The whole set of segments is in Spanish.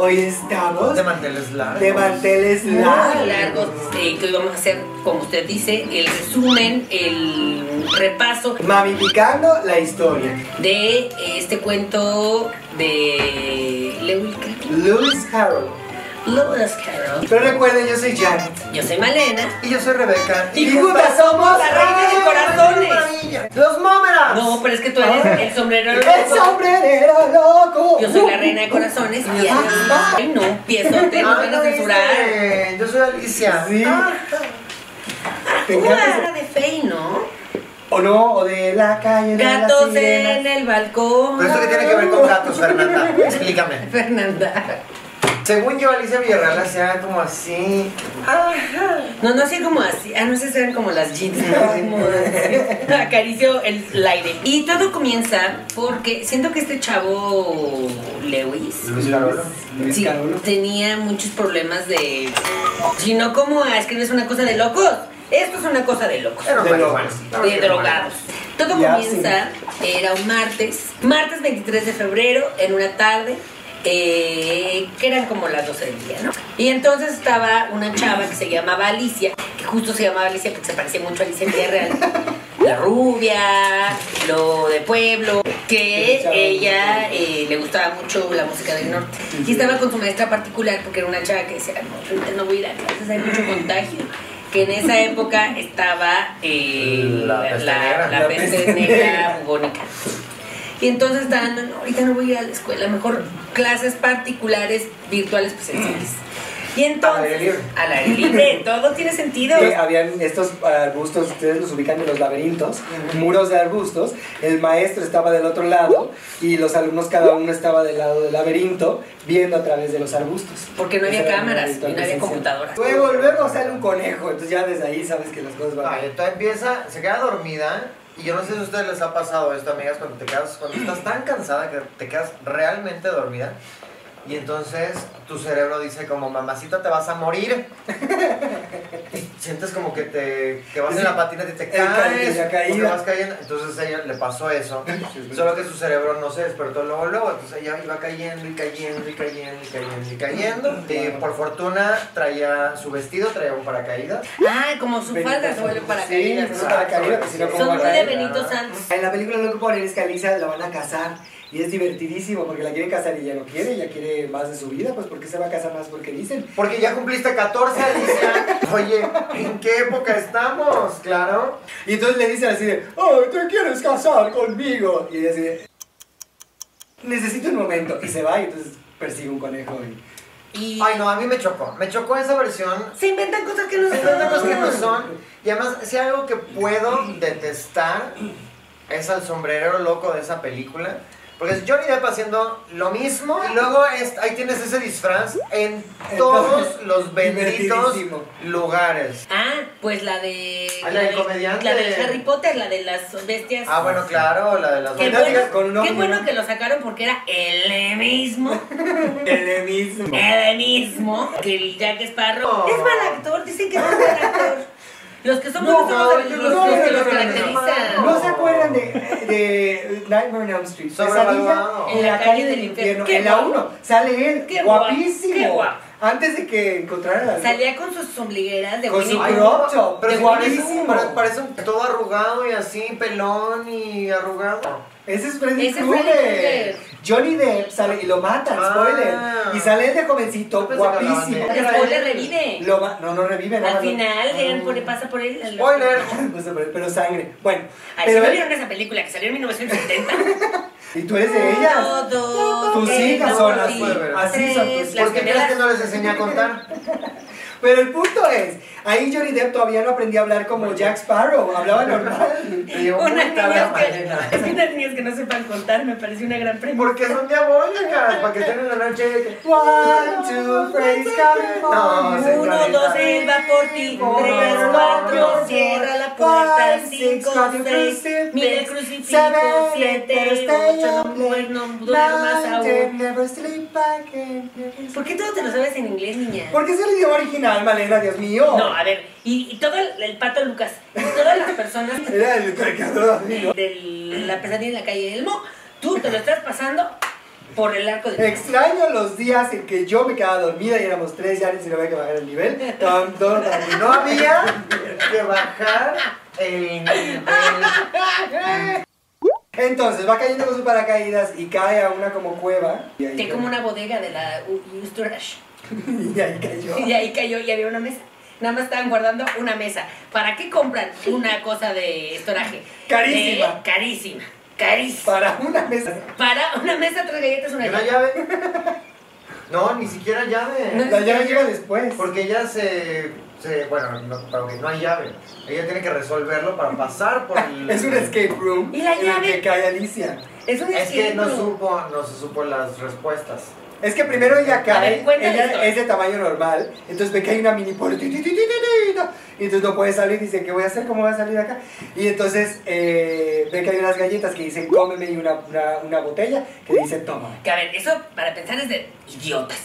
Hoy estamos De manteles largos. de manteles muy largos. largos, eh, que hoy vamos a hacer, como usted dice, el resumen, el repaso Mamificando la historia. de este cuento de Lewis Carroll. Lewis Carroll. Lewis Carroll. Pero recuerden, yo soy Janet. Yo soy Malena. Y yo soy Rebeca. Y juntas somos la reina de ¡Ay, corazones. maravilla! ¡Los mómeras! No, pero es que tú eres el sombrero ¡El loco. sombrerero loco! Yo soy la reina de corazones y él- Ay, no, empiezote, no Ay, van a censurar. viste. Yo soy Alicia. Sí. Ah. ¿Te Tú encanta era de Fey, ¿no? ¿O no? ¿O de la calle de Gatos en el balcón. ¿Pero esto qué tiene que ver con gatos, Fernanda? Explícame. Fernanda. Según yo, Alicia Villarreal hacía como así. No, no hacía como así. Ah, no sé si eran como las jeans. ¿no? Acaricio el aire. Y todo comienza porque siento que este chavo Lewis. Luis Carolo. Luis sí, Carolo. tenía muchos problemas de. Si no, como es que no es una cosa de locos. Esto es una cosa de locos. Era un De locos. De drogados. Todo Ya, comienza, era un martes, martes 23 de febrero, en una tarde, eh, que eran como las 12 del día, ¿no? Y entonces estaba una chava que se llamaba Alicia, que justo se llamaba Alicia porque se parecía mucho a Alicia Villarreal. La rubia, lo de pueblo, que ella eh, le gustaba mucho la música del norte. Y estaba con su maestra particular porque era una chava que decía, no, ahorita no voy a ir a clases, hay mucho contagio. Que en esa época estaba eh, La peste negra. la La peste peste negra bubónica. Y entonces estaban, no, no, ahorita no voy a ir a la escuela, mejor clases particulares, virtuales, presenciales. Y entonces, Al aire libre. al aire libre, todo tiene sentido. Habían estos arbustos, ustedes los ubican en los laberintos, muros de arbustos. El maestro estaba del otro lado y los alumnos cada uno estaba del lado del laberinto viendo a través de los arbustos. Porque no había cámaras y no había computadoras. Luego, luego sale un conejo, entonces ya desde ahí sabes que las cosas van Ay, entonces empieza, se queda dormida. Y yo no sé si a ustedes les ha pasado esto, amigas, cuando te quedas, cuando estás tan cansada que te quedas realmente dormida. Y entonces tu cerebro dice como, mamacita, te vas a morir. Y sientes como que te que vas en la patineta y te ca- caes. caída. porque vas cayendo. Entonces a ella le pasó eso. Solo que su cerebro no se despertó luego, luego. Entonces ella iba cayendo y cayendo y cayendo y cayendo y cayendo. Y por fortuna traía su vestido, traía un paracaídas. Ah, como su Benito falda se vuelve paracaídas. Sí, paracaídas, que si no, ¿cómo Son muy de? Benito. Santos. En la película lo que ponen es que a Lisa la van a casar y es divertidísimo porque la quieren casar y ella no quiere, ella quiere más de su vida, pues ¿por qué se va a casar más? Porque dicen. Porque ya cumpliste 14, Alicia. Oye, ¿en qué época estamos? Claro. Y entonces le dicen así de, oh, ¿te quieres casar conmigo? Y ella así de, necesito un momento. Y se va y entonces persigue un conejo. Y... Y Ay, no, a mí me chocó. Me chocó esa versión. se inventan cosas que no son. tantas cosas que no son. Y además, si hay algo que puedo detestar es al sombrerero loco de esa película. Porque es Johnny Depp haciendo lo mismo y luego es- ahí tienes ese disfraz en todos los benditos lugares. Ah, pues la de. Ah, la del comediante. La de Harry Potter, la de las bestias. Ah, bueno, claro, la de las Qué Fantásticas bueno, con un qué bueno ¿no? que lo sacaron porque era el mismo, El mismo. el mismo que el Jack Sparrow. Oh. Es mal actor, dicen que no es mal actor. Los que somos No, somos los, no los que los no, no, caracterizan. ¿No se acuerdan de, de Nightmare on Elm Street? Pesadilla en la calle del infierno. En la guapo. 1 sale él, guapísimo. qué guapo. Antes de que encontrara la Salía con sus ombligueras de Con Winnie su crop top, pero parece, guapísimo. pare- parece un- todo arrugado y así, pelón y arrugado. Ese es Freddy Ese es Freddy Krueger. Krueger. Johnny Depp sale y lo matan, Ah. spoiler. Y sale él de jovencito, Yo pensé que hablaban guapísimo. de- El spoiler revive. Lo ma- no, no revive nada. Al final, él pone- pasa por él. Spoiler. No pero- pero sangre. Bueno, Ay, pero si no vieron esa película que salió en 1970. y tú eres de ellas. Todo Tus hijas son así, sin así son tus las ¿Por qué crees que no les enseñé a contar? Pero el punto es, ahí Johnny Depp todavía no aprendió a hablar como Jack Sparrow, hablaba normal. Unas niñas, que, es que unas niñas que no sepan contar me pareció una gran premisa. Porque son diabólicas, para que estén en la noche. One, two, for No. Uno, dos, él va por ti. Tres, cuatro, cierra la puerta. Cinco, seis, mira el crucifijo. Siete, ocho, no duermas aún. ¿Por qué todo te lo sabes en inglés, niña? Porque es el idioma original, Malena, Dios mío. No, a ver, y, y todo el, el pato Lucas, y todas las personas Era el caricador así, ¿no? de la pesadilla en la calle del Mo, tú te lo estás pasando por el arco de Extraño los días en que yo me quedaba dormida y éramos tres ya y no había que bajar el nivel. No había que bajar el nivel. Entonces va cayendo con sus paracaídas y cae a una como cueva. Hay como una bodega de la U- Usturage. y ahí cayó. Y ahí cayó y había una mesa. Nada más estaban guardando una mesa. ¿Para qué compran una cosa de estoraje? Carísima. Eh, carísima. Carísima. Para una mesa. Para una mesa, tres galletas, una ¿Y una llave. llave? No, ni siquiera llave. No. La llave llega después. Porque ella se. se bueno, no, no hay llave. Ella tiene que resolverlo para pasar por el. Es un escape room ¿Y la en el llave? que cae Alicia. Es un Es que no escape room. supo, no se supo las respuestas. Es que primero ella cae, ver, ella es de tamaño normal, entonces ve que hay una mini puerta, y entonces no puede salir, dice, ¿qué voy a hacer? ¿Cómo voy a salir acá? Y entonces eh, ve que hay unas galletas que dicen, cómeme, y una, una, una botella que dice, toma. Que a ver, eso para pensar es de idiotas.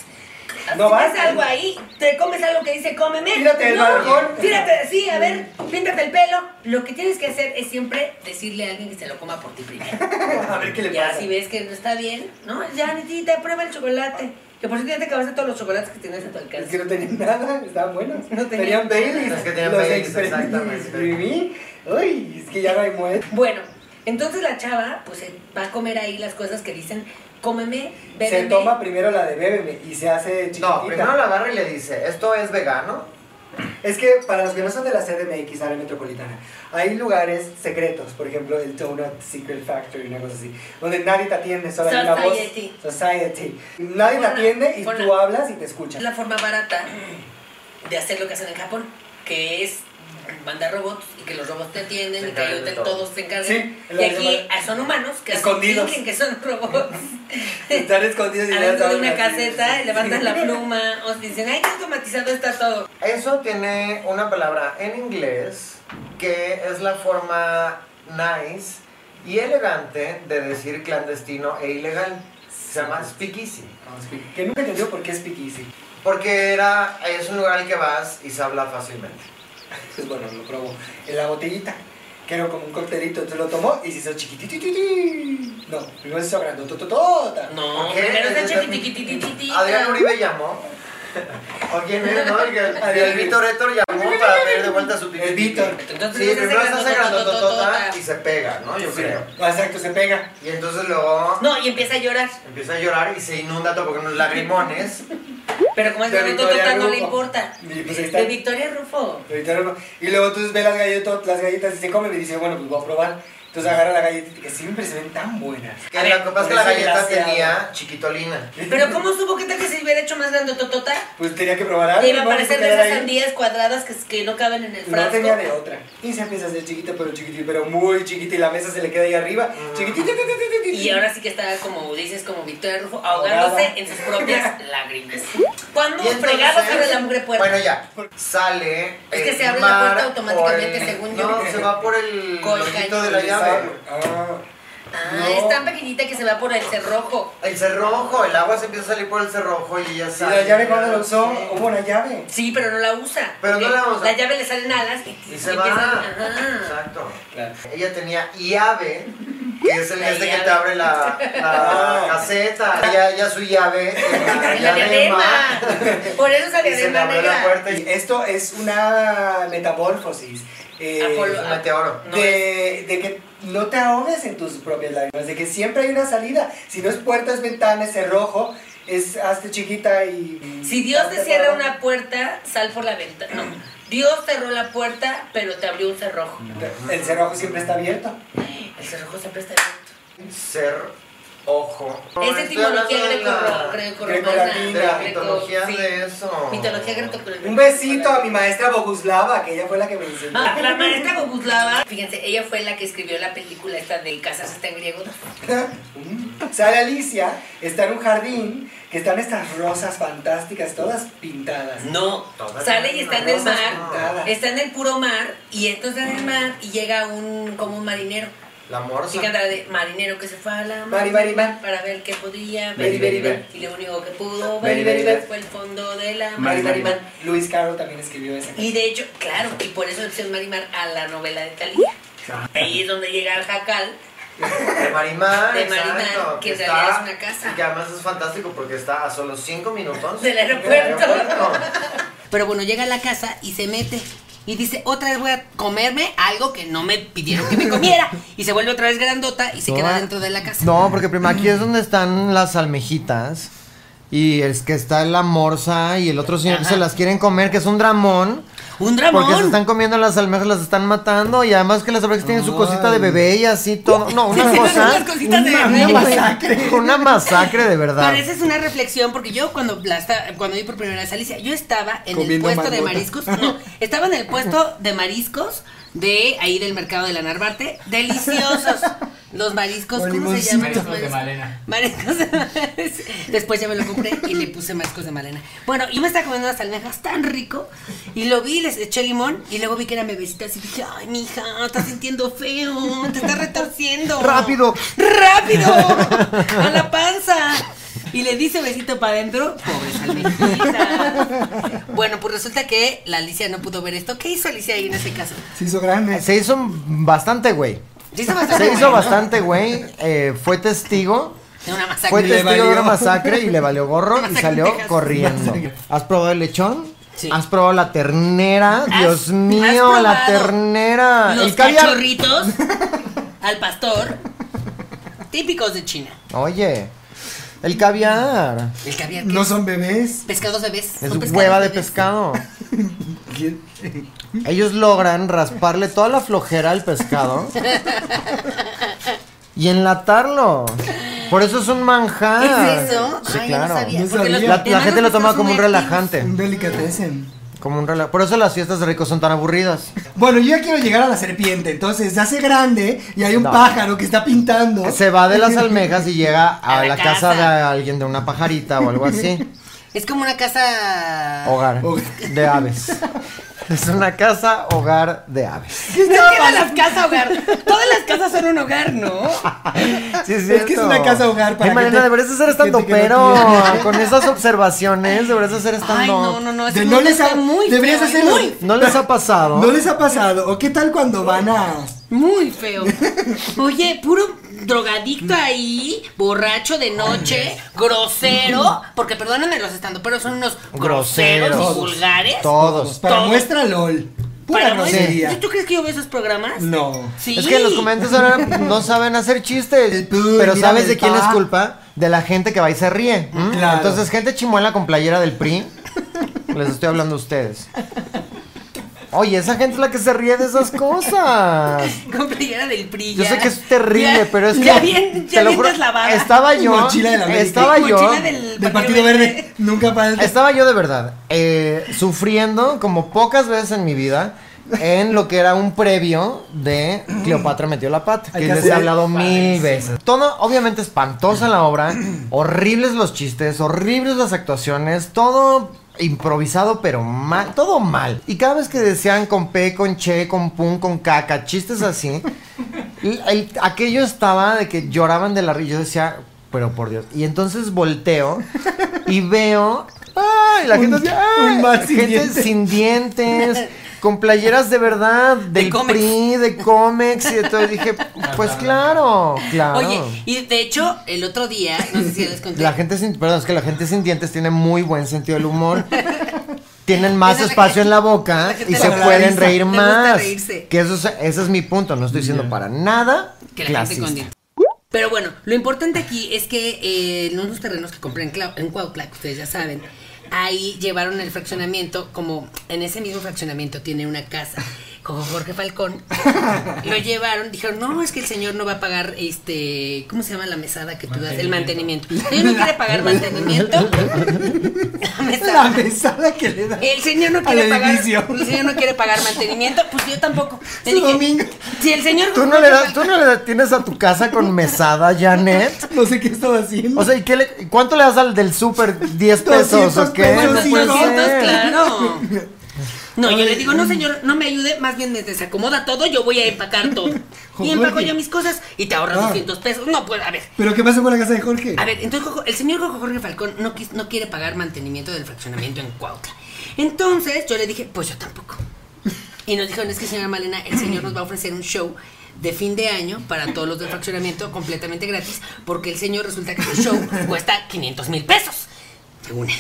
No si ves algo ahí, te comes algo que dice cómeme. Tírate del no, balcón. Tírate, sí, a ver, píntate el pelo. Lo que tienes que hacer es siempre decirle a alguien que se lo coma por ti primero. A ver qué le Ya pasa. si ves que no está bien, ¿no? Ya, Netita, prueba el chocolate. Que por cierto ya te acabaste todos los chocolates que tienes a tu Es alcance. que no tenían nada, estaban buenos. No tenían- tenían Baileys. Es que tenían los Baileys, exactamente. Uy, es que ya no hay muerte. Bueno, entonces la chava, pues va a comer ahí las cosas que dicen, cómeme, bébeme. Se toma primero la de bébeme y se hace chiquitita. No, primero la agarra y le dice, ¿esto es vegano? Es que para los que no son de la CDMX, área metropolitana, hay lugares secretos, por ejemplo el Donut Secret Factory, una cosa así, donde nadie te atiende, solo hay una voz. Society. Society. Nadie te atiende y tú hablas y te Es escuchan. la forma barata de hacer lo que hacen en Japón, que es mandar robots y que los robots te atienden y que encargan de todo. todos se encarguen. Sí, es y aquí que son humanos que Escondidos. fingen que son robots. Están escondidos y Adentro de una así. caseta, levantan la pluma, o dicen, ay, qué automatizado está todo. Eso tiene una palabra en inglés que es la forma nice y elegante de decir clandestino e ilegal. Se llama speakeasy. Que nunca entendió por qué es speakeasy. Porque era, es un lugar al que vas y se habla fácilmente. Pues bueno, lo probó. En la botellita, que era como un coctelito, entonces lo tomó y se hizo chiquititititi. No, primero se hizo grandotototota. No, primero Adrián Uribe llamó. ¿O quién? ¿No? El, que- Adrián el Víctor Héctor llamó de vuelta su El Víctor. Entonces Sí, primero se hace grandototota y se pega, ¿no? Yo creo. Ah, Exacto, se pega. Y entonces luego No, y empieza a llorar. empieza a llorar y se inunda todo porque unos lagrimones. Pero como es De grandototota Victoria no le Rufo. importa. Pues. De Victoria Rufo. Ahorita no- Y luego entonces ve las galletas, las galletas y se come y dice, bueno, pues voy a probar. Entonces agarra la galletita que siempre se ven tan buenas. Que A la ver, copa es que la galleta tenía chiquitolina. Pero ¿cómo supo que tal que se hubiera hecho más grandototota? Pues tenía que probar algo. Iba a ¿no? parecer de esas sandías cuadradas que, que no caben en el No frasco. tenía de otra. Y se empieza a hacer chiquita, pero chiquitita, pero muy chiquita y la mesa se le queda ahí arriba. Mm. Chiquitita. Y ahora sí que está, como dices, como Victoria Rufo, ahogándose Ahogada. en sus propias lágrimas. ¿Cuándo Y entonces- fregados abre la mugre puerta? Bueno, ya. Sale. Es que se abre la puerta automáticamente, el- según yo. No, se va por el Colcaño. hoyito de la llave. Ah. ah, no. es tan pequeñita que se va por el cerrojo. El cerrojo, el agua se empieza a salir por el cerrojo y ella ¿Y sale. la llave cuando lo usó? Hubo una llave. Sí, pero no la usa. Pero no Porque la usa. La llave le salen alas y, Y se va. Exacto. Claro. Ella tenía llave, que es el La este que te abre la, la Ah. caseta. Ella, ya su llave la, la diadema. Por eso Y se le diadema la negra. Y y esto es una metamorfosis. Eh, Apolo- es un meteoro. No de, de que no te ahogues en tus propias lágrimas, de que siempre hay una salida. Si no es puertas, ventanas, cerrojo, es hazte chiquita y. Si Dios te cierra una puerta, sal por la ventana. No. Dios cerró la puerta, pero te abrió un cerrojo. El cerrojo siempre está abierto. El cerrojo siempre está abierto. ser Ojo. Es No, etimología estoy hablando de la- greco- greco-latina, greco-romana. de la greco- mitología sí. de eso. Mitología greco-romana. Un besito a mi maestra Boguslava, que ella fue la que me enseñó. Ah, La maestra Boguslava, fíjense, ella fue la que escribió la película esta de Casas está en griego. Sale Alicia, está en un jardín, que están estas rosas fantásticas, todas pintadas. No, Todas sale y está en el mar, pintadas. está en el puro mar, y entonces en el mar y llega un, como un marinero. La morsa. La de marinero que se fue a la mar. para ver qué podía ver. Y lo único que pudo ver fue el fondo de la. Mar. Luis Carroll también escribió esa. Y de hecho, claro, y por eso pusieron Marimar a la novela de Talía. Ahí es donde llega el jacal. De Marimar. De Marimar, exacto, que en está- realidad es una casa. Y que además es fantástico porque está a solo 5 minutos Del aeropuerto. aeropuerto. Pero bueno, llega a la casa y se mete. Y dice, otra vez voy a comerme algo que no me pidieron que me comiera. Y se vuelve otra vez grandota y se queda dentro de la casa. No, porque prima, aquí es donde están las almejitas. Y es que está la morsa y el otro señor que se las quieren comer, que es un dramón. Un dramón. Porque se están comiendo las almejas, las están matando. Y además que las almejas tienen su cosita de bebé y así todo. No, una cosa. De Una- bebé. una masacre. Una masacre de verdad. Pero esa es una reflexión porque yo cuando la cuando vi por primera vez a Alicia, yo estaba en Comiendo el puesto de mariscos, no, estaba en el puesto de mariscos de ahí del mercado de la Narvarte, deliciosos. Los mariscos, ¿cómo se llaman? Mariscos de Malena. Mariscos de Malena. Después ya me lo compré y le puse mariscos de Malena. Bueno, yo me estaba comiendo unas almejas tan rico y lo vi, les eché limón y luego vi que eran bebecitas y dije, ay, mija, estás sintiendo feo, te estás retorciendo. Rápido. ¡Rápido! ¡A la panza! Y le dice besito para adentro, pobres almejitas. Bueno, pues resulta que la Alicia no pudo ver esto. ¿Qué hizo Alicia ahí en ese caso? Se hizo grande. Se hizo bastante, güey. Se hizo bastante Se hizo bueno, ¿no? bastante, güey. Eh, fue testigo. De una masacre. Fue testigo de una masacre y le valió gorro y salió corriendo. Masacre. ¿Has probado el lechón? Sí. ¿Has probado la ternera? ¿Has- Dios mío, la ternera. Los el caviar. cachorritos al pastor, típicos de China. Oye, el caviar. El caviar. ¿qué No son bebés. Pescados bebés. Es son pescados hueva de bebés. pescado. Ellos logran rasparle toda la flojera al pescado y enlatarlo. Por eso es un manjar. ¿Es eso? Sí, Ay, yo no claro. sabía. No Porque los sabía. La, la gente lo enanos toma como un relajante. Un delicatessen. Como un rela- Por eso las fiestas de ricos son tan aburridas. Bueno, yo ya quiero llegar a la serpiente. Entonces se hace grande y hay un No. pájaro que está pintando. Se va de las almejas y llega a, A la la, casa. casa. de alguien, de una pajarita o algo así. Es como una casa. Hogar Hogar. de aves. Es una casa hogar de aves. ¿Qué todas las casas hogar? Todas las casas son un hogar, ¿no? Sí, es, Es que es una casa hogar para Ay, Mariana, gente- deberías gente estando no pero tiene. con esas observaciones, deberías de ser estando Ay, no, no, no. De no les ha- muy deberías feo, hacerlo. Muy, ¿No les ha pasado? ¿No les ha pasado? ¿O qué tal cuando van a... muy feo. Oye, puro drogadicto ahí, borracho de noche, grosero. Porque perdónenme los estando, pero son unos groseros, Groseros. y vulgares. Todos. Para Todos. muestra LOL. Pura Para grosería. ¿Tú crees que yo veo esos programas? No. Sí. Es que los comentarios ahora no saben hacer chistes. Pero ¿sabes de quién es pa. culpa? De la gente que va y se ríe. Claro. Entonces, gente chimuela con playera del PRI. Les estoy hablando a ustedes. Oye, esa gente es la que se ríe de esas cosas. Con playera del PRI. Yo sé que es terrible, Ya- pero es que. Ya bien, ya lo bien deslavada. Estaba yo. Mochila de la América. Estaba yo. Mochila del Del Partido Verde. Nunca falta. Estaba yo de verdad eh, sufriendo como pocas veces en mi vida en lo que era un previo de Cleopatra metió la pata, que que les he hablado mil veces. Todo obviamente espantosa la obra, horribles los chistes, horribles las actuaciones, todo improvisado pero mal, todo mal. Y cada vez que decían con P, con Che, con Pum, con caca, chistes así, el- aquello estaba de que lloraban de la risa. Yo decía, pero por Dios. Y entonces volteo y veo. ¡Ay! La Un- gente decía, ¡ay! un mal sin gente sin dientes. Con playeras de verdad, del cómics. PRI, de cómics y de todo. Y dije, pues claro, claro. Oye, y de hecho, el otro día, no sé si les conté. La gente sin, perdón, es que la gente sin dientes tiene muy buen sentido del humor. Tienen más espacio en la boca la y se pueden reír más. reírse. Que eso es, ese es mi punto. No estoy diciendo para nada que la gente con. Pero bueno, lo importante aquí es que eh, en unos terrenos que compré en, Clau- en Cuautla, que ustedes ya saben, ahí llevaron el fraccionamiento, como en ese mismo fraccionamiento tiene una casa Cojo Jorge Falcón, lo llevaron, dijeron, no, es que el señor no va a pagar, este, ¿cómo se llama la mesada que tú das? El mantenimiento. El señor no quiere pagar mantenimiento. La mesada. La mesada que le da. El señor no quiere pagar, el señor no quiere pagar mantenimiento, pues yo tampoco. Le dije, domingo. Si el señor ¿Tú no, le das, ¿Tú no le tienes a tu casa con mesada, Janet? No sé qué estaba haciendo. O sea, ¿y qué le, cuánto le das al del súper? ¿10 pesos 200 o qué? pesos, No sí, puede ¿no? yo le digo, no señor, no me ayude, más bien me desacomoda todo, yo voy a empacar todo. Y empaco yo mis cosas y te ahorras Ah. 200 pesos. No, pues, a ver. ¿Pero qué pasó con la casa de Jorge? A ver, entonces el señor Jorge Falcón no, no quiere pagar mantenimiento del fraccionamiento en Cuautla. Entonces yo le dije, pues yo tampoco. Y nos dijeron, es que señora Malena, el señor nos va a ofrecer un show de fin de año para todos los del fraccionamiento completamente gratis, porque el señor resulta que su show cuesta 500 mil pesos, según él.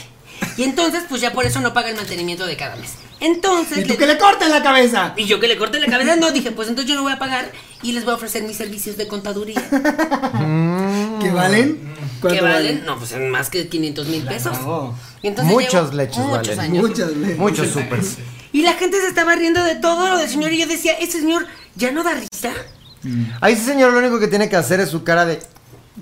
Y entonces, pues ya por eso no paga el mantenimiento de cada mes. Entonces... ¿Y tú le- que le cortes la cabeza? y yo que le corte la cabeza, no, dije, pues entonces yo no voy a pagar y les voy a ofrecer mis servicios de contaduría. ¿Qué valen? ¿Qué ¿Cuánto valen? No, pues más que 500 mil pesos. No. Y entonces Muchos leches muchos valen. años. Muchas veces. Muchos supers. Y la gente se estaba riendo de todo lo del señor y yo decía, ese señor ya no da risa. Ahí ese señor lo único que tiene que hacer es su cara de...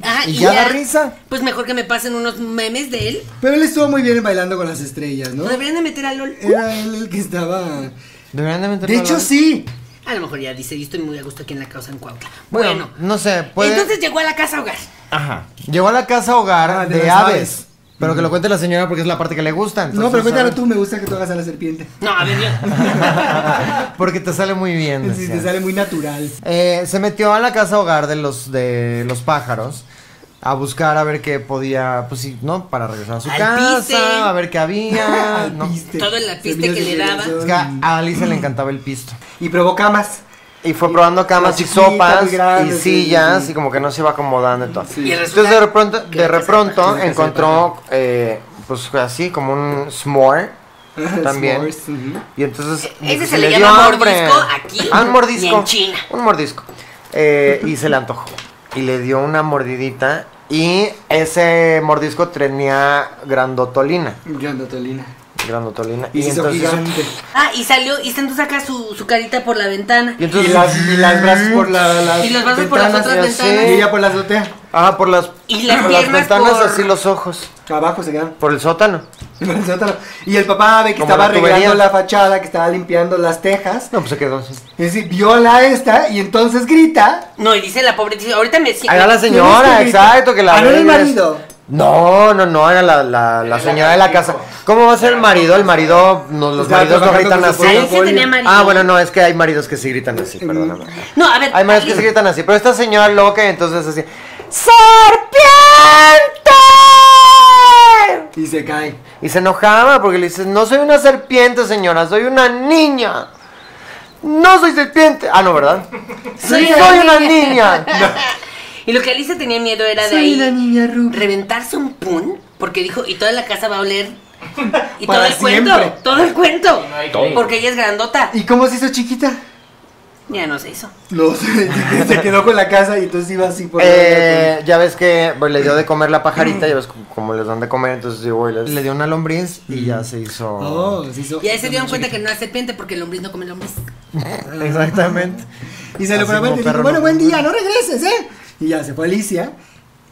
Ah, ¿Y ya da risa? Pues mejor que me pasen unos memes de él. Pero él estuvo muy bien en bailando con las estrellas, ¿no? Deberían de meter a LOL. Era él el que estaba. Deberían de meterlo De hecho, sí. A lo mejor ya dice, yo estoy muy a gusto aquí en la causa en Cuautla. Bueno, Bueno, no sé, puede... entonces llegó a la casa hogar. Ajá. Llegó a la casa hogar Ah, de de, las aves. aves. Pero que lo cuente la señora porque es la parte que le gusta. No, pero cuéntalo ¿sabes? tú, me gusta que tú hagas a la serpiente. No, a ver, yo. porque te sale muy bien. Sí, te sale muy natural. Eh, se metió a la casa hogar de los de los pájaros a buscar a ver qué podía, pues sí, ¿no? Para regresar a su Al casa, piste. a ver qué había. ¿no? Todo el piste que le daba. Es que a Alicia le encantaba el pisto. Y probó camas. Y fue probando camas y sopas grande, y sillas sí. y como que no se iba acomodando y todo. Sí. Y resulta Entonces de repronto, de repronto encontró eh, pues así como un s'more también. S'mores. Y entonces Ese se le llama mordisco aquí Ah, un mordisco. y en China. Un mordisco. Eh, y se le antojó. Y le dio una mordidita. Y ese mordisco tenía grandotolina. Grandotolina. Grandotolina. Y hizo entonces. gigante. Ah, y salió, y entonces saca su, su carita por la ventana. Y Y, entonces. las, y las brazos por la, las Y los brazos por las otras y ventanas. Y ella por la azotea. Ah, por las. Y las por las ventanas, por- así los ojos. Abajo se quedan. Por el sótano. Por el sótano. Y el papá ve que Como estaba arreglando la fachada, que estaba limpiando las tejas. No, pues se quedó así. Y dice, viola esta y entonces grita. No, y dice la pobre, dice, ahorita me siento. Ahí la señora, ¿Quién es exacto, que la Ah, no el marido. No, no, no, era la, la, la señora de la casa. ¿Cómo va a ser el marido? El marido, no, los Estaba maridos no trabajando gritan con su así. Ahí sí tenía marido. Ah, bueno, no, es que hay maridos que sí gritan así, perdóname. No, a ver. Hay maridos que sí gritan así, pero esta señora loca, entonces así. ¡Serpiente! Y se cae. Y se enojaba porque le dices, no soy una serpiente, señora, soy una niña. No soy serpiente. Ah, no, ¿verdad? Soy Sí, una soy una niña. Y lo que Alicia tenía miedo era de Soy ahí niña rubia. reventarse un pun, porque dijo, y toda la casa va a oler. Y todo el cuento, todo el cuento. Porque ella es grandota. ¿Y cómo se hizo chiquita? Ya no se hizo. No, se, se quedó con la casa y entonces iba así por Eh, ya ves que pues, le dio de comer la pajarita, ya ves como, les dan de comer, entonces llegó y les- le dio una lombriz y ya se hizo. Oh, se hizo. Y ahí se dieron cuenta que no era serpiente porque el lombriz no come lombriz. Exactamente. Y se lo probó y dijo, bueno, no buen día, no regreses, ¿eh? Y ya se fue Alicia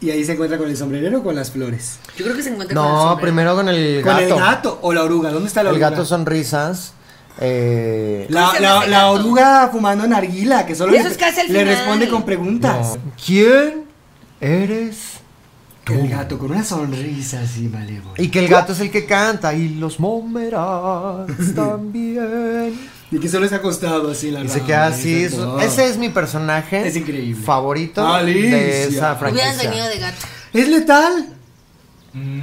y ahí se encuentra con el sombrerero o con las flores. Yo creo que se encuentra con el No, sombrero. primero con el Con gato. el gato o la oruga. ¿Dónde está la El oruga? gato sonrisas. Eh, La, oruga fumando narguila, que solo Eso le, es casi al le final. responde con preguntas. no. ¿Quién eres? El gato con una sonrisa así malévola. Y que el gato es el que canta. Y los Momerats también. Y que solo está acostado así en la Y se queda así. eso- Ese es mi personaje. Es increíble. Favorito Alicia. de esa Hubieras venido franquicia. de gato. ¿Es letal?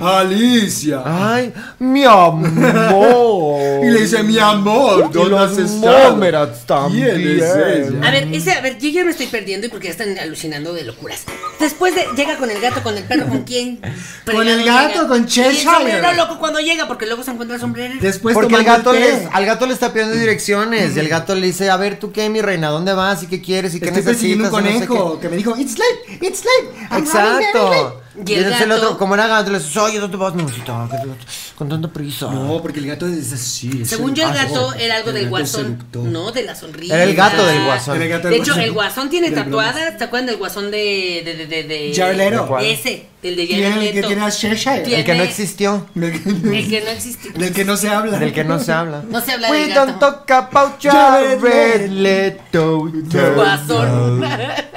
Alicia. Ay, mi amor. Y le dice, mi amor, Y ¿dónde has estado? ¿Quién es ella? A ver, ese, a ver, yo ya me estoy perdiendo y porque ya están alucinando de locuras. Después de, llega con el gato, con el perro, ¿con quién? Con el gato, llega. con Y el Cheshire. sombrero loco cuando llega, porque luego se encuentra el sombrero. Después Porque el gato les, al gato le está pidiendo direcciones y el gato le dice, a ver, ¿tú qué, mi reina? ¿Dónde vas y qué quieres y qué Estoy necesitas? un Y no sé conejo que me dijo, it's late, it's late. qué". I'm running very late". Exacto. Y el entonces gato- como era gato, le dices, oye, ¿dónde vas, mi amorcito? ¿Qué te- Con tanta prisa. No, porque el gato es así. es Según yo, el gato era algo El del guasón. seductor. No, de la sonrisa. Era el gato del guasón. Era el gato De del hecho, guasón. el guasón tiene tatuadas. ¿Te acuerdan del guasón de. de. de. de. de. ¿De cuál? Ese, el de ¿Quién Jared el que tiene a Cheshire? El que no existió. El que no existe. del que no se habla. Del que no se habla. No se habla We del don't gato. talk about Jared Leto. Guasón.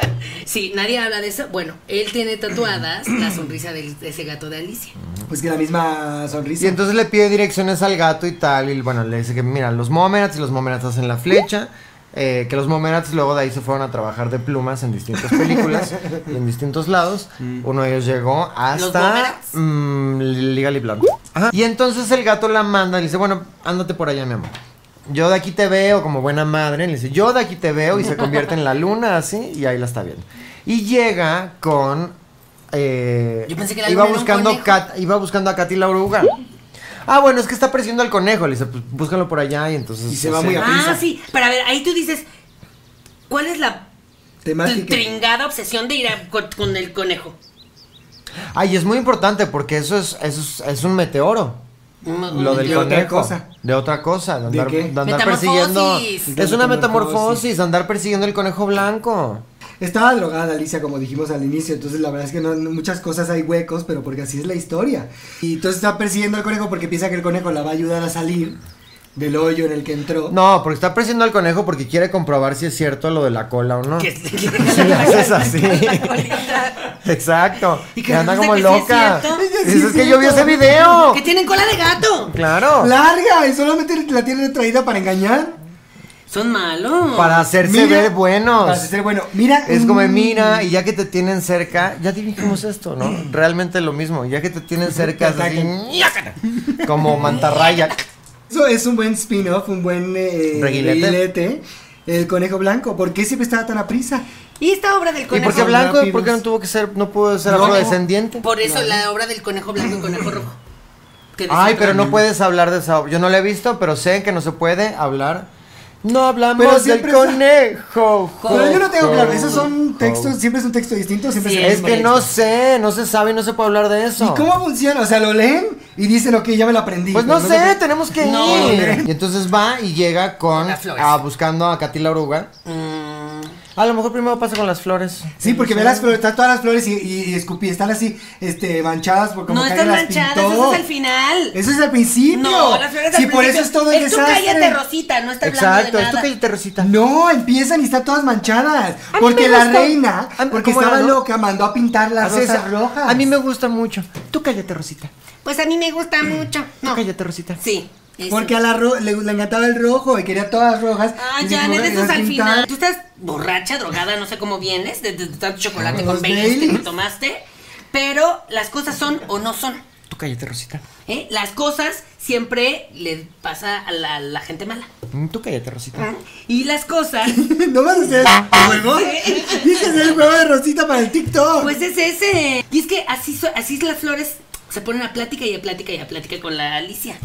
Sí, nadie habla de eso. Bueno, él tiene tatuadas la sonrisa de ese gato de Alicia. Pues que la misma sonrisa. Y entonces le pide direcciones al gato y tal. Y bueno, le dice que mira, los Momerats y los Momerats hacen la flecha. eh, que los Momerats luego de ahí se fueron a trabajar de plumas en distintas películas y en distintos lados. Uno de ellos llegó hasta mm, Legally Blonde. Ajá. Y entonces el gato la manda y le dice, bueno, ándate por allá, mi amor. Yo de aquí te veo como buena madre. Le dice, yo de aquí te veo y se convierte en la luna así y ahí la está viendo. Y llega con... eh, Yo pensé que iba era un buscando. Kat- iba buscando a Katy la oruga. Ah, bueno, es que está persiguiendo al conejo. Le dice, pues búscalo por allá y entonces. Y se va muy a- Ah, prisa. sí. Pero a ver, ahí tú dices. ¿Cuál es la Temática. tringada obsesión de ir a- con, con el conejo? Ay, es muy importante porque eso es, eso es, es un meteoro. Lo del De otra conejo. cosa. De otra cosa. De ¿De andar, qué? de andar Metamorfosis. persiguiendo. De Es una metamorfosis. metamorfosis, andar persiguiendo el conejo blanco. Estaba drogada Alicia, como dijimos al inicio, entonces la verdad es que no, muchas cosas hay huecos, pero porque así es la historia. Y entonces está persiguiendo al conejo porque piensa que el conejo la va a ayudar a salir del hoyo en el que entró. No, porque está persiguiendo al conejo porque quiere comprobar si es cierto lo de la cola o no. Que- Si le haces así. Exacto. Y que anda como que sí es loca. Dices, es que yo vi ese video. Que tienen cola de gato. Claro. ¡Larga! Y solamente la tiene traída para engañar. Son malos. Para hacerse Mira, ver buenos. Para ser bueno. Mira. Es como, mira, y ya que te tienen cerca, ya dijimos esto, ¿no? Realmente lo mismo, ya que te tienen cerca, es así, como mantarraya. Eso es un buen spin-off, un buen eh, Reguilete. reguilete. El conejo blanco. ¿Por qué siempre estaba tan a prisa? Y esta obra del ¿Y conejo por qué blanco? rápidos. ¿Por qué no tuvo que ser, no pudo ser No. afrodescendiente? Por eso la obra del conejo blanco y conejo rojo. Ay, pero no puedes hablar de esa obra. Yo no la he visto, pero sé que no se puede hablar. No hablamos del siempre conejo. Pero yo no tengo jo, claro. Esos son jo. textos, siempre es un texto distinto. Siempre Sí, es que no sé, no se sabe y no se puede hablar de eso. ¿Y cómo funciona? O sea, lo leen y dicen, ok, ya me lo aprendí. Pues no sé, tenemos que No, ir. Y entonces va y llega con ah, buscando a Katy la oruga. Mm, A lo mejor primero pasa con las flores. Sí, porque ve las flores, están todas las flores y, y, y escupí, están así, este, manchadas por como no están manchadas, pintó. eso es al final. Eso es al principio. No, las flores Sí, al por eso es todo el Es tú desastre. cállate, Rosita, no está hablando Exacto, de nada. que te recita. No, empiezan y están todas manchadas. Porque la reina, porque ¿cómo estaba era, no? loca, mandó a pintar las es, rosas rojas. A mí me gusta mucho. Tú cállate, Rosita. Pues a mí me gusta mucho. Tú No. cállate, Rosita. Sí. Eso. Porque a la ro- le, le encantaba el rojo y quería todas rojas. Ah, Y ya, dijo, de eso es "Voy a al pintar". final. Tú estás borracha, drogada, no sé cómo vienes, de, de- de tanto chocolate con Baileys que te tomaste. Pero las cosas son o no son. Tú cállate, Rosita. ¿eh? Las cosas siempre le pasa a la, la gente mala. Mm, Tú cállate, Rosita. Y las cosas, ¿No vas a hacer el juego? Dices el juego de Rosita para el TikTok. pues es ese. Y es que así, so- así es las flores. Se ponen a plática y a plática y a plática con la Alicia.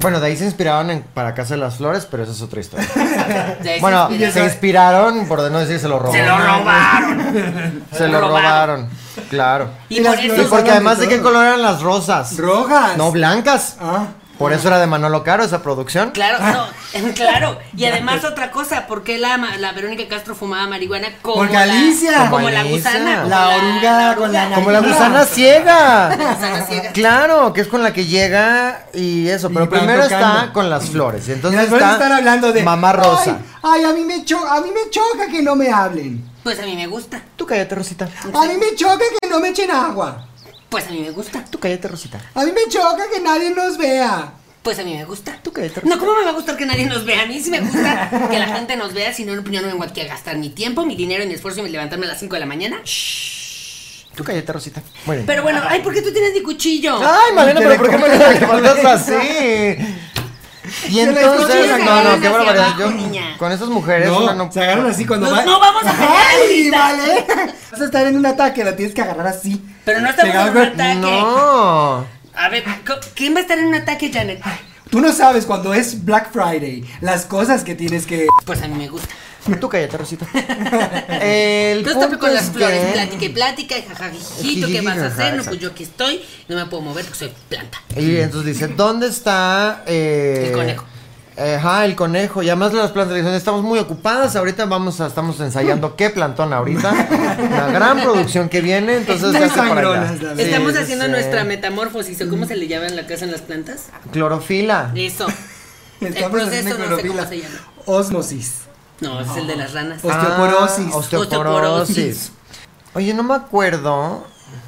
Bueno, de ahí se inspiraron en Para Casa de las Flores, pero esa es otra historia. Ahí se bueno, inspira. se inspiraron, por no decir se lo robaron. Se lo robaron. Se lo robaron, claro. Y Y por eso. Y porque además de qué color eran las rosas. Rojas. No, blancas. Ah. Por eso era de Manolo Caro esa producción. Claro, no, claro. Y además otra cosa, ¿por qué la, la Verónica Castro fumaba marihuana como Porque la, Alicia. como Como la gusana, como La oruga con la Como la gusana ciega. gusana ciega. Claro, que es con la que llega y eso. Y Pero primero tocando. está con las flores. Y Y entonces las flores está están hablando de Mamá Rosa. Ay, ay, a mí me choca, a mí me choca que no me hablen. Pues a mí me gusta. Tú cállate, Rosita. A mí me choca que no me echen agua. Pues a mí me gusta. Tú cállate, Rosita. A mí me choca que nadie nos vea. Pues a mí me gusta. Tú cállate, Rosita. No, ¿cómo me va a gustar que nadie nos vea? A mí sí me gusta que la gente nos vea, si no, yo no vengo aquí a gastar mi tiempo, mi dinero y mi esfuerzo y levantarme a las 5 de la mañana. Tú cállate, Rosita. Muy bien. Pero bueno, ay, ¿por qué tú tienes mi cuchillo? Ay, Malena, pero ¿por qué me cabeza. así? Y entonces, no, no, qué barbaridad. abajo, Yo, niña. con esas mujeres, una No, no. se agarran así cuando No, va- no vamos a pelear ¡Ay, ahorita. vale! Vas a estar en un ataque, la tienes que agarrar así. Pero no estamos en un ataque. No. A ver, co- ¿quién va a estar en un ataque, Janet? Tú no sabes cuando es Black Friday, las cosas que tienes que... Pues a mí me gusta. Tú cállate, Rosita. El Entonces punto con las es flores, que- plática y plática, y jajajijito, ¿qué vas a Jijiji, hacer? No, pues yo aquí estoy, no me puedo mover porque soy planta. Y entonces dice, ¿dónde está eh, El conejo. eh, Ajá, el conejo. Y además las plantas dicen, estamos muy ocupadas, ahorita vamos a, estamos ensayando qué plantón ahorita. Una gran producción que viene, entonces ya está para allá. sangronas, la verdad. Estamos Sí, haciendo sí. nuestra metamorfosis, ¿o cómo se le llama en la casa en las plantas? Clorofila. Eso. Estamos proceso no sé clorofila. cómo se llama. Osmosis. No, es el de las ranas. Osteoporosis. Ah, osteoporosis. Oye, no me acuerdo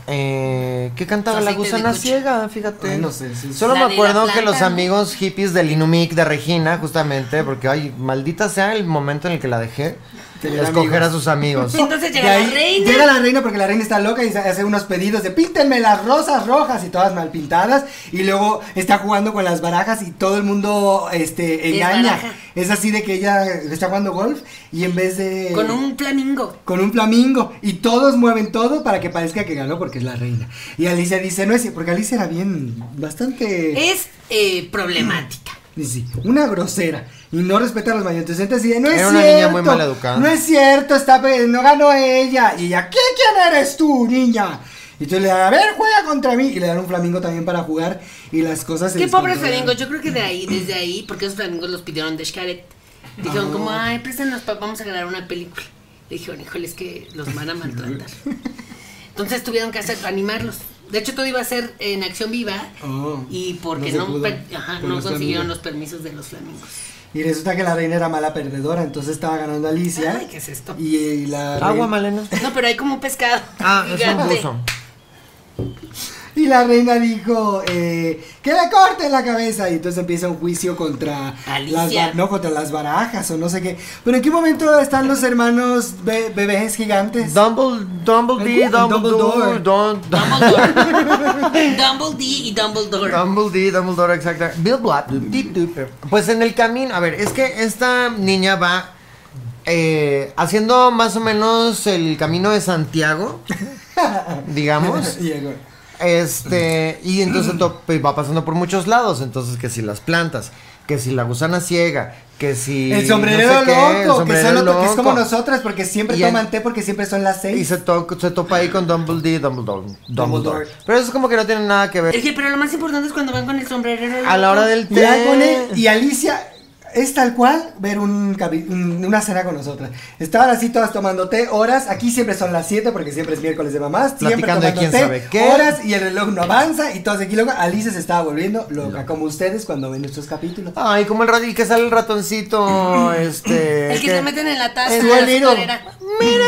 eh, qué cantaba la Aceite gusana ciega, fíjate. Ay, no sé, sí. Solo La me acuerdo que los amigos hippies del Inumic de Regina, justamente, porque ay, maldita sea el momento en el que la dejé, escoger amigos. a sus amigos. Entonces llega ahí la reina. Llega la reina porque la reina está loca y hace unos pedidos de píntenme las rosas rojas y todas mal pintadas. Y luego está jugando con las barajas y todo el mundo este, engaña. Es así de que ella está jugando golf y en vez de. Con un flamingo. con un flamingo y todos mueven todo para que parezca que ganó porque es la reina. Y Alicia dice, no es cierto", porque Alicia era bien, bastante, Es eh, problemática. Dice, una grosera y no respeta a los mayores. Entonces dice, no es Era cierto. una niña muy mal educada. No es cierto, está, no ganó ella. Y ella, ¿qué quién eres tú, niña? Y entonces le da, a ver, juega contra mí. Y le dan un flamingo también para jugar y las cosas se Qué pobres descontrolan. flamingos. Yo creo que de ahí, desde ahí, porque esos flamingos los pidieron de Xcaret. Dijeron como, ay, préstanos, vamos a grabar una película. Le dijeron, híjole, es que los van a maltratar. Entonces tuvieron que hacer, animarlos. De hecho, todo iba a ser en acción viva. Oh, y porque no no, pudo per- ajá, por no los consiguieron flamingos. los permisos de los flamingos. Y resulta que la reina era mala perdedora, entonces estaba ganando Alicia. Ay, ¿qué es esto? Y, y la Agua, reina- Malena. No, pero hay como un pescado. Ah, es un gigante. buzo. Y la reina dijo eh, que le corten la cabeza y entonces empieza un juicio contra Alicia. las no contra las barajas o no sé qué. Pero en qué momento están los hermanos be- bebés gigantes? Dumble, Dumbledore, Dumbledore, Don- Dumbledore. Dumbledore y Dumbledore. Dumbledore, Dumbledore, exacto. Bill Blatt. Pues en el camino, a ver, es que esta niña va eh, haciendo más o menos el camino de Santiago, digamos. Y Este, y entonces to- pues, va pasando por muchos lados. Entonces, que si las plantas, que si la gusana ciega, que si. el sombrerero no sé qué, loco, el que, son que es como loco. nosotras porque siempre Y en- toman té porque siempre son las Y seis. se, to- se topa ahí con Dumbledore, Dumbledore, Dumbledore. Dumbledore. Pero eso es como que no tiene nada que ver. Es que, pero lo más importante es cuando van con el sombrerero. A la hora del té. Ya con él, y Alicia es tal cual ver un, una cena con nosotras. Estaban así todas tomando té, horas. Aquí siempre son las 7 porque siempre es miércoles de mamás. Siempre Platicando de tomando quién té, sabe qué. Horas y el reloj no avanza y todas aquí luego Alicia se estaba volviendo loca, como ustedes cuando ven nuestros capítulos. Ay, como el radio, y que sale el ratoncito, este. El que se meten en la taza. Es. Mira, mira,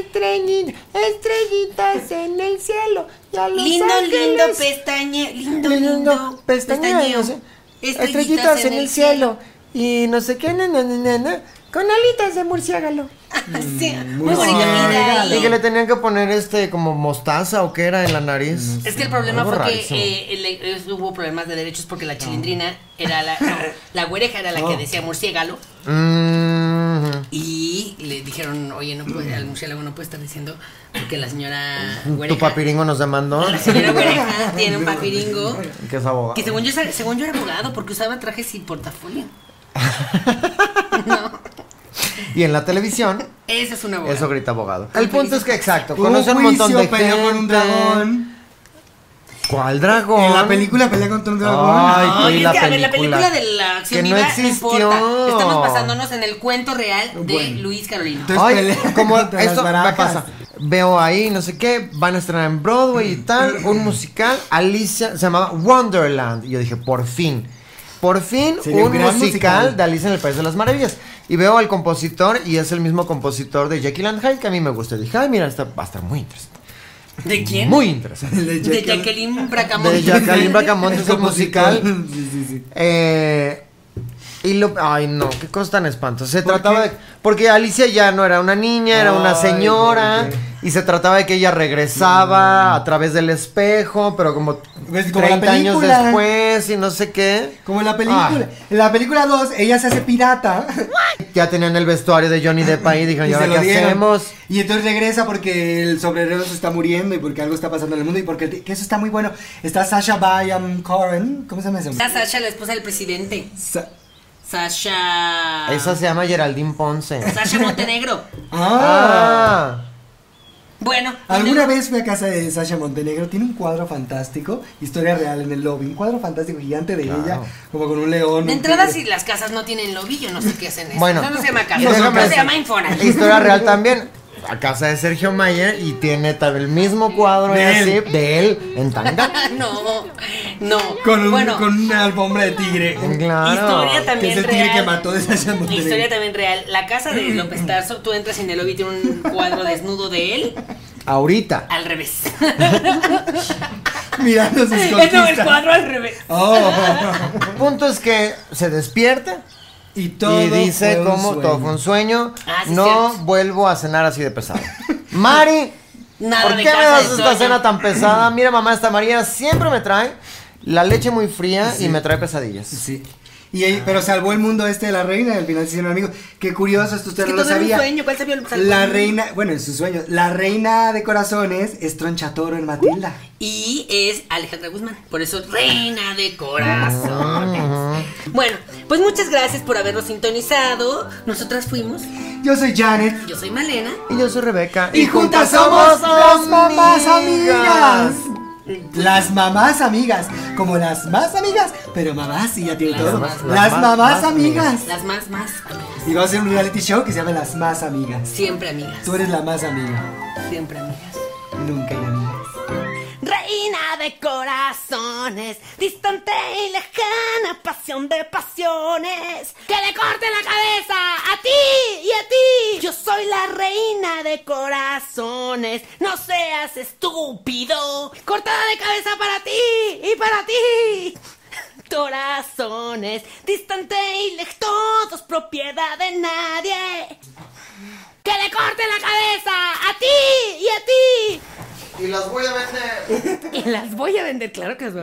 estrellita, estrellitas en el cielo. Ya Lindo, lindo pestañe. Lindo, Lindo, lindo. pestañeo, pestañeo. Estrellitas en el cielo. Y no sé qué, na, na, na, na, na, con alitas de murciélago. Sí, muy muy bonita vida. Y que le tenían que poner este como mostaza o qué era en la nariz. Es que el problema Algo fue que eh, el- es- hubo problemas de derechos porque la chilindrina era la. no, la güereja era la que Oh. decía murciélago. Y le dijeron, oye, no puede, al murciélago no puede estar diciendo porque la señora Tu papiringo nos demandó. La señora güereja tiene un papiringo. Que es abogado. Que según yo, según yo era abogado porque usaba trajes sin portafolio. No, Y en la televisión, ese es un abogado. eso grita abogado. El punto es que, exacto, conoce un montón de gente. con un dragón. ¿Cuál dragón? En la película pelea contra un dragón. Ay, No, y es la que, a ver, la película. de la acción Que no viva existió. importa. Estamos basándonos en el cuento real de Bueno. Luis Carolina. Entonces Ay, pelea como me pasa. Veo ahí, no sé qué, van a estrenar en Broadway y tal, un musical, Alicia, se llamaba Wonderland. Y yo dije, por fin, por fin Sería un musical, musical. de Alicia en el País de las Maravillas. Y veo al compositor y es el mismo compositor de Jekyll and Hyde que a mí me gusta. Y dije, ay, mira, esta va a estar muy interesante. ¿De quién? Muy interesante. De. Jacqueline Bracamonte. De Jacqueline Bracamonte es el musical. Sí, sí, sí. Eh, y lo. Ay, no, qué cosa tan espantosa. Se ¿Por trataba qué? de. Porque Alicia ya no era una niña, era una señora. Y se trataba de que ella regresaba a través del espejo, pero como, como la 30 años después y no sé qué. Como en la película. Ay. En la película 2, ella se hace pirata. Ya tenían el vestuario de Johnny Depp ahí. Dijeron, ¿y ahora qué dieron. hacemos? Y entonces regresa porque el sombrerero se está muriendo y porque algo está pasando en el mundo y porque que eso está muy bueno. Está Sasha Bayan Coren. ¿Cómo se llama ese? Está Sasha, la esposa del presidente. Sa- Sasha. Esa se llama Geraldine Ponce. Sasha Montenegro. Ah. Ah. Bueno. Alguna ¿dónde- vez fui a casa de Sasha Montenegro, tiene un cuadro fantástico, historia real en el lobby, un cuadro fantástico gigante de Claro. ella, como con un león. De entrada, si las casas no tienen lobby, no sé qué hacen eso. Bueno. Eso no se llama casa. Eso se llama Infonavit. Historia real también. A casa de Sergio Mayer y tiene tal- el mismo cuadro De así él. de él en tanga. No, no. Con, un, bueno, con una alfombra de tigre. Claro. historia Que también es el tigre real. que mató de Sasha Historia también real. La casa de López Tarso, tú entras en el lobby, tiene un cuadro desnudo de él Ahorita. al revés. Mirando sus no, el conquistas. cuadro al revés. Oh. Punto es que se despierta Y todo y dice fue un como sueño. todo fue un sueño. Ah, sí, no cierto. vuelvo a cenar así de pesado. Mari, Nada ¿por qué me das esta sueño. cena tan pesada? Mira, mamá, esta María siempre me trae la leche muy fría y me trae pesadillas. Sí. Y ahí- pero salvó el mundo este de la reina y al final se hicieron amigos. Qué curioso, esto usted Es que no lo era un sabía. sueño, ¿cuál sabía el La reina, bueno, en sus sueños, la reina de corazones es Tronchatoro en Matilda. Y es Alejandra Guzmán, por eso reina de corazones. Bueno, pues muchas gracias por habernos sintonizado. Nosotras fuimos, Yo soy Janet. yo soy Malena. Y yo soy Rebeca. Y juntas somos las mamás amigas. Las mamás amigas, como las más amigas, pero mamás sí ya tiene Las todo. más- las las más- mamás más amigas. Las más, más, Y vamos a hacer un reality show que se llama Las más amigas. siempre amigas. Tú eres la más amiga. Siempre amigas. Nunca amigas. Reina de corazones, distante y lejana, pasión de pasiones. Que le corte la cabeza a ti y a ti. Yo soy la reina de corazones, no seas estúpido. Cortada de cabeza para ti y para ti. Corazones, distante y lejos, todos propiedad de nadie. Que le corte la cabeza a ti y a ti. Y las voy a vender. Y las voy a vender, claro que las voy